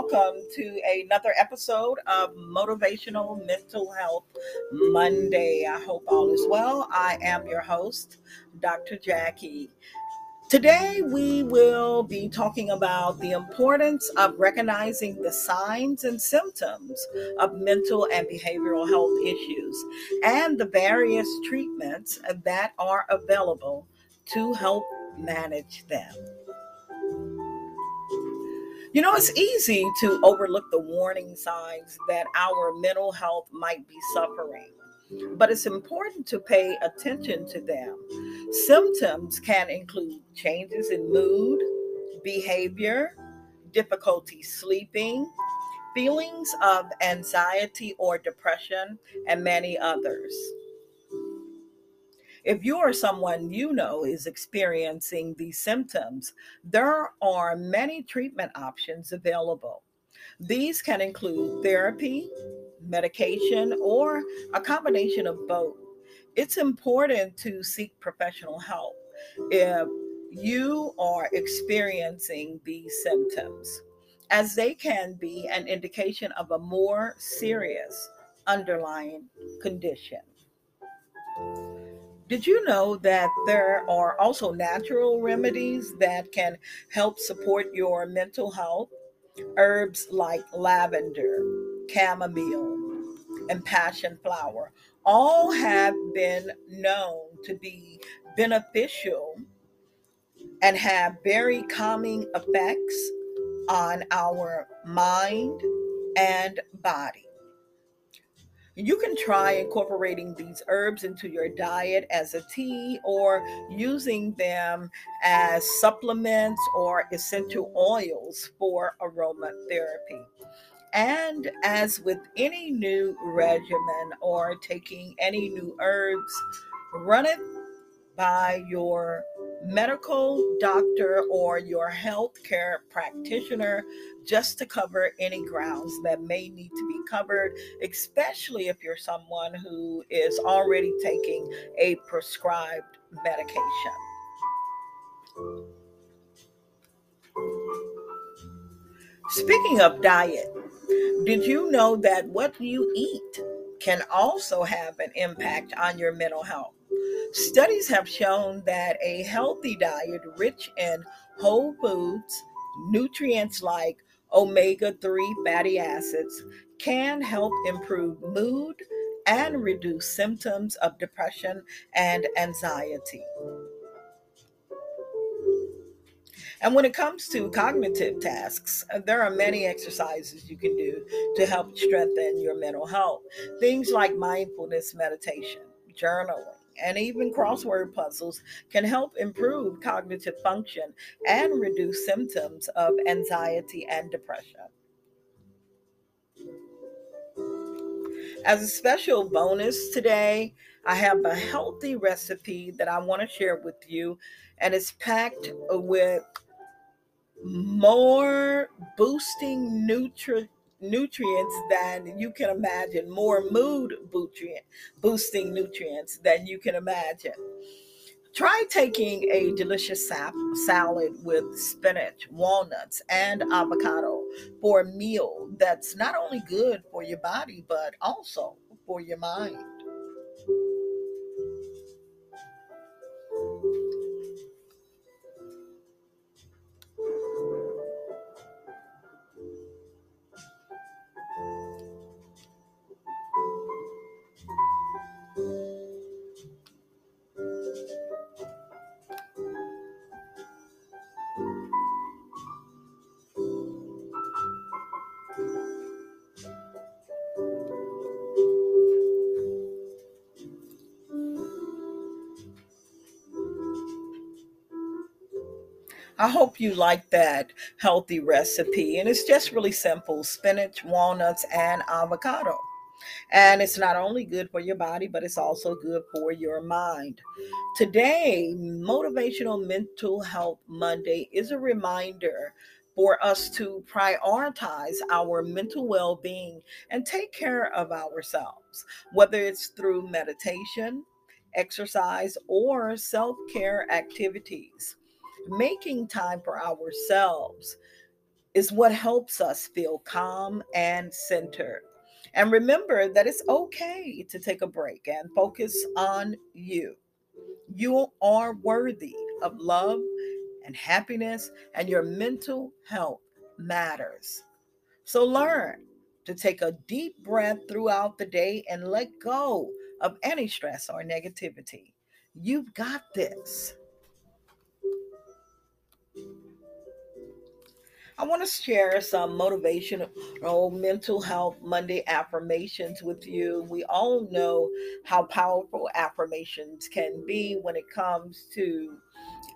Welcome to another episode of Motivational Mental Health Monday. I hope all is well. I am your host, Dr. Jackie. Today, we will be talking about the importance of recognizing the signs and symptoms of mental and behavioral health issues and the various treatments that are available to help manage them. You know, it's easy to overlook the warning signs that our mental health might be suffering, but it's important to pay attention to them. Symptoms can include changes in mood, behavior, difficulty sleeping, feelings of anxiety or depression, and many others. If you or someone you know is experiencing these symptoms, there are many treatment options available. These can include therapy, medication, or a combination of both. It's important to seek professional help if you are experiencing these symptoms, as they can be an indication of a more serious underlying condition. Did you know that there are also natural remedies that can help support your mental health? Herbs like lavender, chamomile, and passion flower all have been known to be beneficial and have very calming effects on our mind and body. You can try incorporating these herbs into your diet as a tea or using them as supplements or essential oils for aromatherapy. And as with any new regimen or taking any new herbs, run it by your medical doctor or your healthcare practitioner just to cover any grounds that may need to be covered, especially if you're someone who is already taking a prescribed medication. Speaking of diet, did you know that what you eat can also have an impact on your mental health? Studies have shown that a healthy diet rich in whole foods, nutrients like omega 3 fatty acids, can help improve mood and reduce symptoms of depression and anxiety. And when it comes to cognitive tasks, there are many exercises you can do to help strengthen your mental health. Things like mindfulness meditation, journaling, and even crossword puzzles can help improve cognitive function and reduce symptoms of anxiety and depression. As a special bonus today, I have a healthy recipe that I want to share with you, and it's packed with more boosting nutrient nutrients than you can imagine, more mood boosting nutrients than you can imagine. Try taking a delicious sap, salad with spinach, walnuts, and avocado for a meal that's not only good for your body, but also for your mind. I hope you like that healthy recipe. And it's just really simple spinach, walnuts, and avocado. And it's not only good for your body, but it's also good for your mind. Today, Motivational Mental Health Monday is a reminder for us to prioritize our mental well being and take care of ourselves, whether it's through meditation, exercise, or self care activities making time for ourselves is what helps us feel calm and centered. And remember that it's okay to take a break and focus on you. You are worthy of love and happiness, and your mental health matters. So learn to take a deep breath throughout the day and let go of any stress or negativity. You've got this. I want to share some motivational mental health Monday affirmations with you. We all know how powerful affirmations can be when it comes to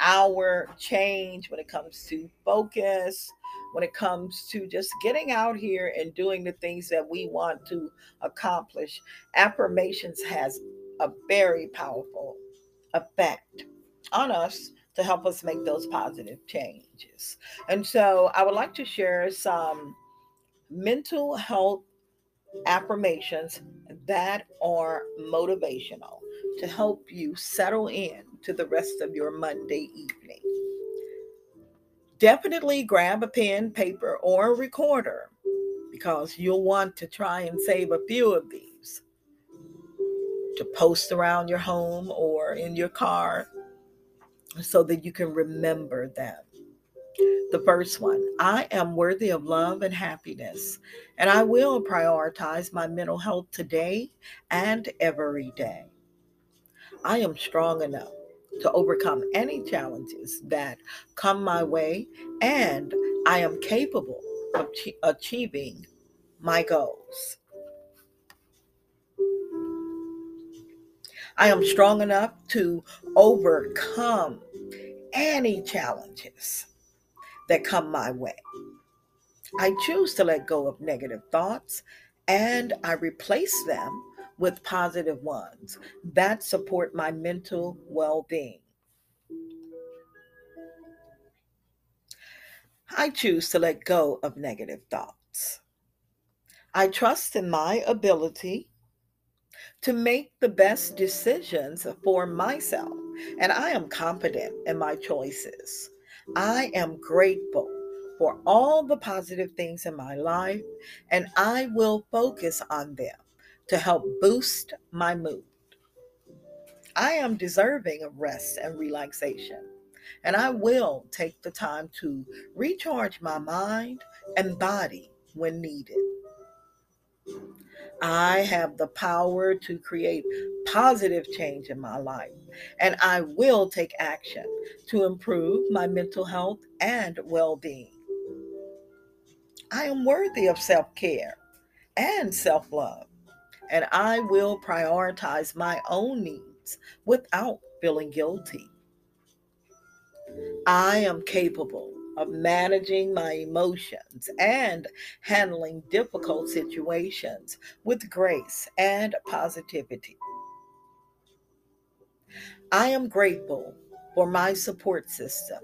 our change, when it comes to focus, when it comes to just getting out here and doing the things that we want to accomplish. Affirmations has a very powerful effect on us to help us make those positive changes. And so I would like to share some mental health affirmations that are motivational to help you settle in to the rest of your Monday evening. Definitely grab a pen, paper, or a recorder because you'll want to try and save a few of these to post around your home or in your car so that you can remember them. The first one I am worthy of love and happiness, and I will prioritize my mental health today and every day. I am strong enough to overcome any challenges that come my way, and I am capable of achieving my goals. I am strong enough to overcome any challenges that come my way. I choose to let go of negative thoughts and I replace them with positive ones that support my mental well being. I choose to let go of negative thoughts. I trust in my ability to make the best decisions for myself, and I am confident in my choices. I am grateful for all the positive things in my life, and I will focus on them to help boost my mood. I am deserving of rest and relaxation, and I will take the time to recharge my mind and body when needed. I have the power to create positive change in my life, and I will take action to improve my mental health and well being. I am worthy of self care and self love, and I will prioritize my own needs without feeling guilty. I am capable of managing my emotions and handling difficult situations with grace and positivity. I am grateful for my support system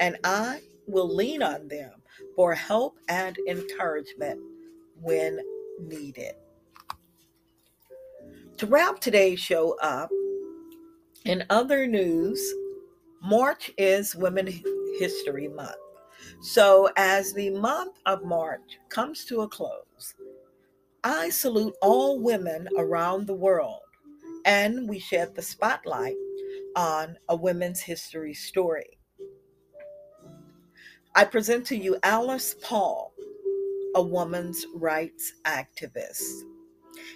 and I will lean on them for help and encouragement when needed. To wrap today's show up, in other news, March is Women History Month. So, as the month of March comes to a close, I salute all women around the world and we shed the spotlight on a women's history story. I present to you Alice Paul, a woman's rights activist.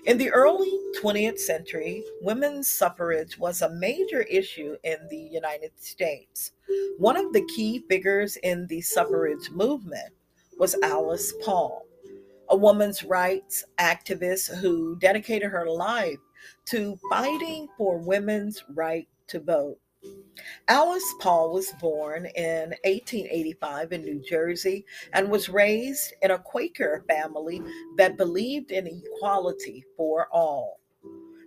In the early 20th century, women's suffrage was a major issue in the United States. One of the key figures in the suffrage movement was Alice Paul, a women's rights activist who dedicated her life to fighting for women's right to vote. Alice Paul was born in 1885 in New Jersey and was raised in a Quaker family that believed in equality for all.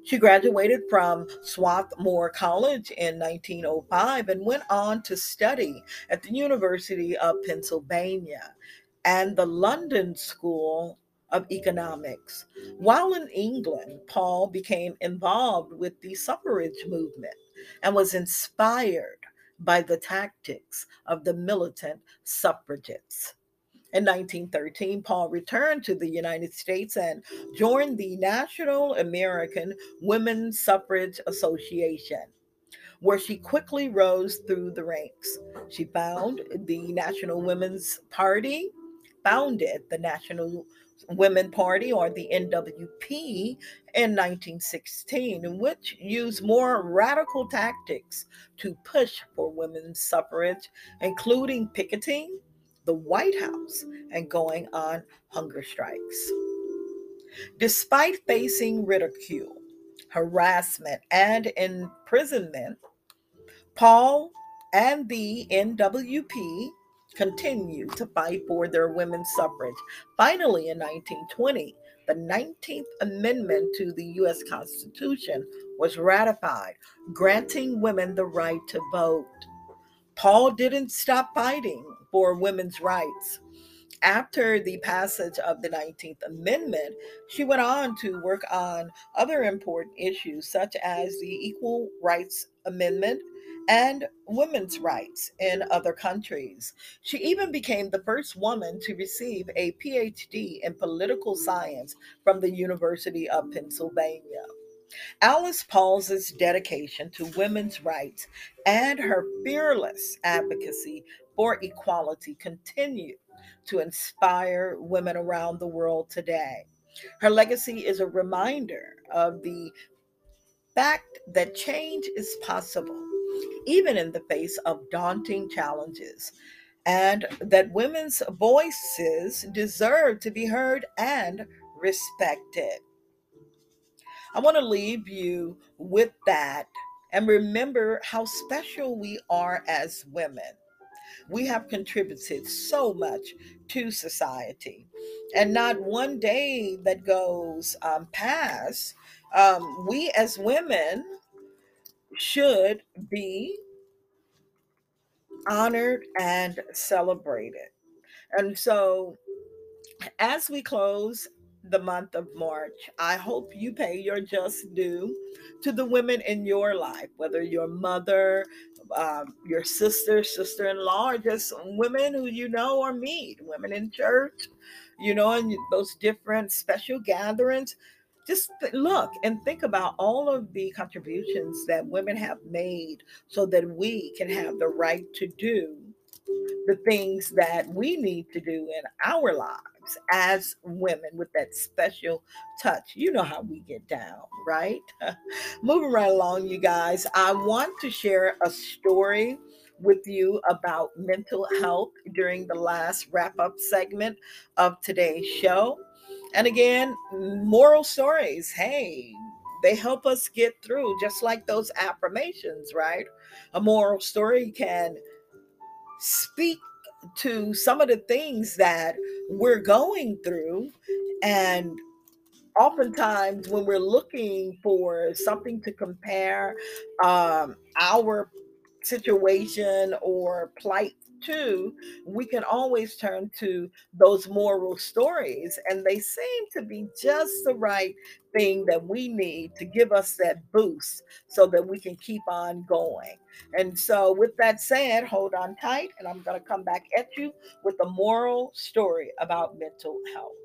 She graduated from Swarthmore College in 1905 and went on to study at the University of Pennsylvania and the London School of Economics. While in England, Paul became involved with the suffrage movement and was inspired by the tactics of the militant suffragettes. In 1913, Paul returned to the United States and joined the National American Women's Suffrage Association, where she quickly rose through the ranks. She founded the National Women's Party, founded the National Women Party or the NWP in 1916, which used more radical tactics to push for women's suffrage, including picketing the White House and going on hunger strikes. Despite facing ridicule, harassment, and imprisonment, Paul and the NWP continued to fight for their women's suffrage. Finally, in 1920, the 19th Amendment to the U.S. Constitution was ratified, granting women the right to vote. Paul didn't stop fighting for women's rights. After the passage of the 19th Amendment, she went on to work on other important issues such as the Equal Rights Amendment and women's rights in other countries. She even became the first woman to receive a PhD in political science from the University of Pennsylvania. Alice Paul's dedication to women's rights and her fearless advocacy for equality continue to inspire women around the world today. Her legacy is a reminder of the fact that change is possible even in the face of daunting challenges, and that women's voices deserve to be heard and respected. I want to leave you with that and remember how special we are as women. We have contributed so much to society, and not one day that goes um, past, um, we as women should be honored and celebrated. And so, as we close the month of March, I hope you pay your just due to the women in your life, whether your mother, um, your sister, sister in law, or just women who you know or meet, women in church, you know, and those different special gatherings just look and think about all of the contributions that women have made so that we can have the right to do the things that we need to do in our lives as women with that special touch. You know how we get down, right? Moving right along, you guys, I want to share a story with you about mental health during the last wrap up segment of today's show. And again, moral stories, hey, they help us get through, just like those affirmations, right? A moral story can speak to some of the things that we're going through. And oftentimes, when we're looking for something to compare um, our situation or plight too, we can always turn to those moral stories, and they seem to be just the right thing that we need to give us that boost so that we can keep on going. And so, with that said, hold on tight, and I'm going to come back at you with a moral story about mental health.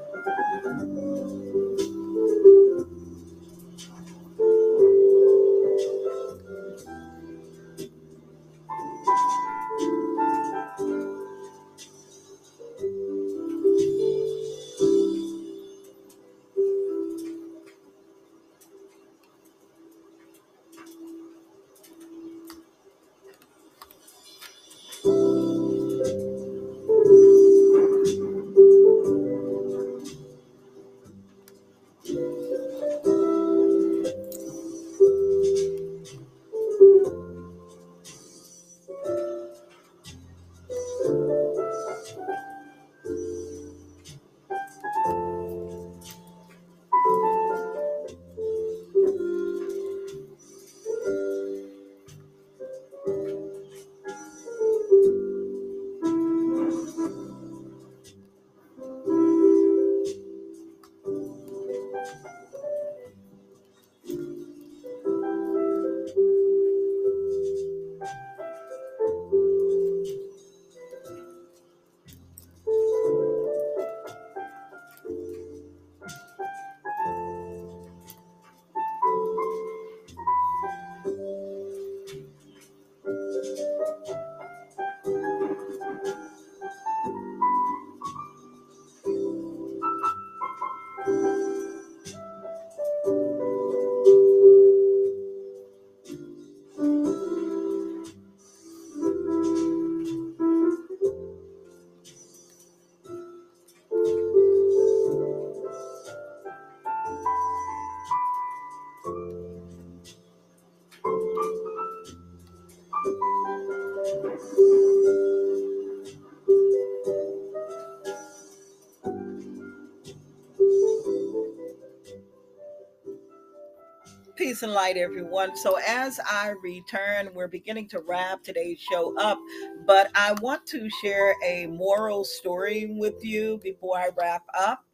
And light, everyone. So, as I return, we're beginning to wrap today's show up, but I want to share a moral story with you before I wrap up.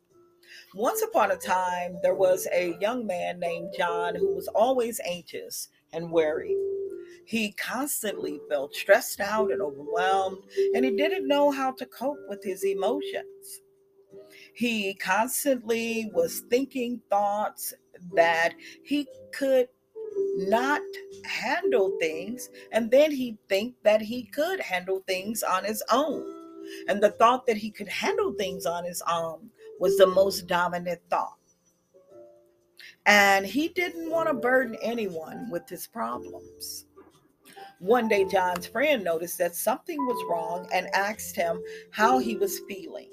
Once upon a time, there was a young man named John who was always anxious and worried. He constantly felt stressed out and overwhelmed, and he didn't know how to cope with his emotions. He constantly was thinking thoughts that he could not handle things, and then he'd think that he could handle things on his own. And the thought that he could handle things on his own was the most dominant thought. And he didn't want to burden anyone with his problems. One day, John's friend noticed that something was wrong and asked him how he was feeling.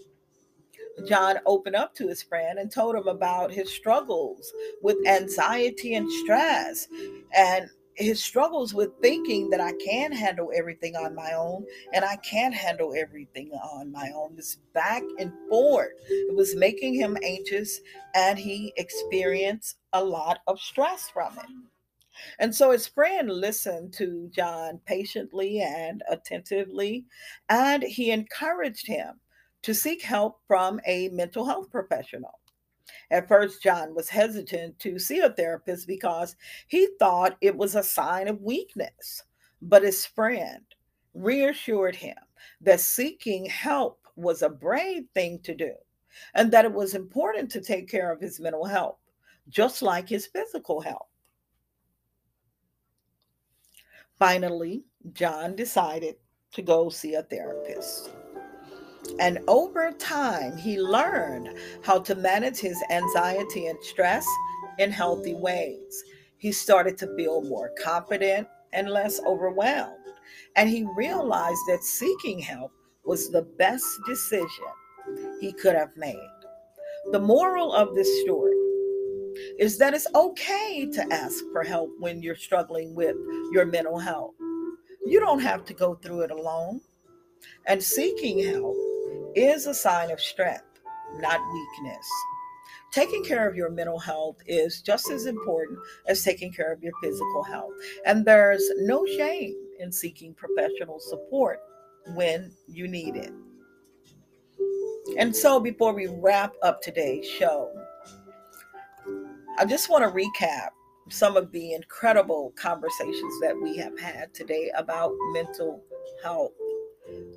John opened up to his friend and told him about his struggles with anxiety and stress and his struggles with thinking that I can handle everything on my own and I can't handle everything on my own. This back and forth. It was making him anxious and he experienced a lot of stress from it. And so his friend listened to John patiently and attentively, and he encouraged him to seek help from a mental health professional. At first, John was hesitant to see a therapist because he thought it was a sign of weakness. But his friend reassured him that seeking help was a brave thing to do and that it was important to take care of his mental health, just like his physical health. Finally, John decided to go see a therapist. And over time, he learned how to manage his anxiety and stress in healthy ways. He started to feel more confident and less overwhelmed. And he realized that seeking help was the best decision he could have made. The moral of this story is that it's okay to ask for help when you're struggling with your mental health. You don't have to go through it alone. And seeking help is a sign of strength, not weakness. Taking care of your mental health is just as important as taking care of your physical health. And there's no shame in seeking professional support when you need it. And so, before we wrap up today's show, I just want to recap some of the incredible conversations that we have had today about mental health.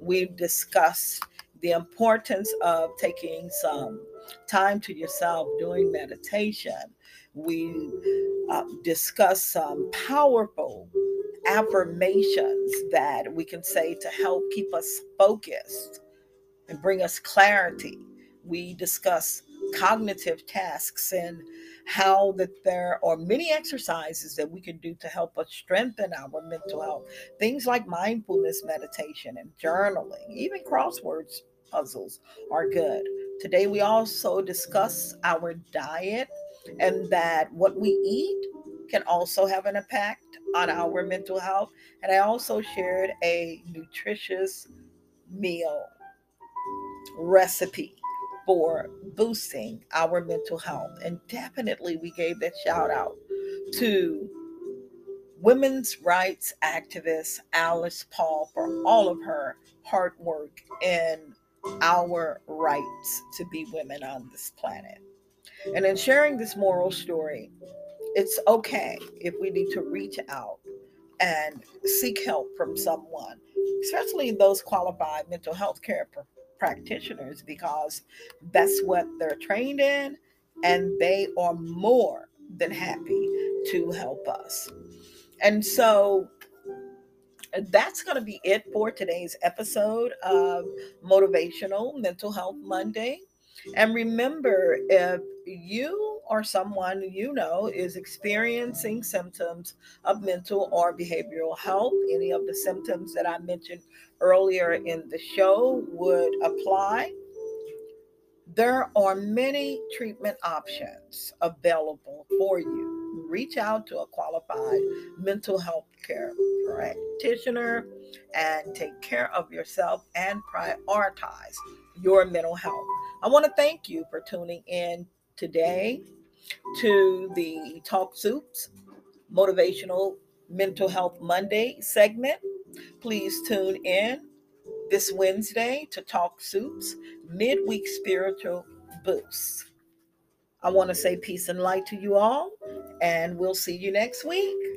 We've discussed the importance of taking some time to yourself doing meditation. We uh, discuss some powerful affirmations that we can say to help keep us focused and bring us clarity. We discuss cognitive tasks and how that there are many exercises that we can do to help us strengthen our mental health. Things like mindfulness meditation and journaling, even crosswords puzzles are good. Today we also discuss our diet and that what we eat can also have an impact on our mental health. And I also shared a nutritious meal recipe for boosting our mental health. And definitely, we gave that shout out to women's rights activist Alice Paul for all of her hard work in our rights to be women on this planet. And in sharing this moral story, it's okay if we need to reach out and seek help from someone, especially those qualified mental health care practitioners because that's what they're trained in and they are more than happy to help us. And so that's going to be it for today's episode of Motivational Mental Health Monday. And remember, if you or someone you know is experiencing symptoms of mental or behavioral health, any of the symptoms that I mentioned earlier in the show would apply. There are many treatment options available for you. Reach out to a qualified mental health care practitioner and take care of yourself and prioritize your mental health. I want to thank you for tuning in today. To the Talk Soups Motivational Mental Health Monday segment. Please tune in this Wednesday to Talk Soups Midweek Spiritual Boost. I want to say peace and light to you all, and we'll see you next week.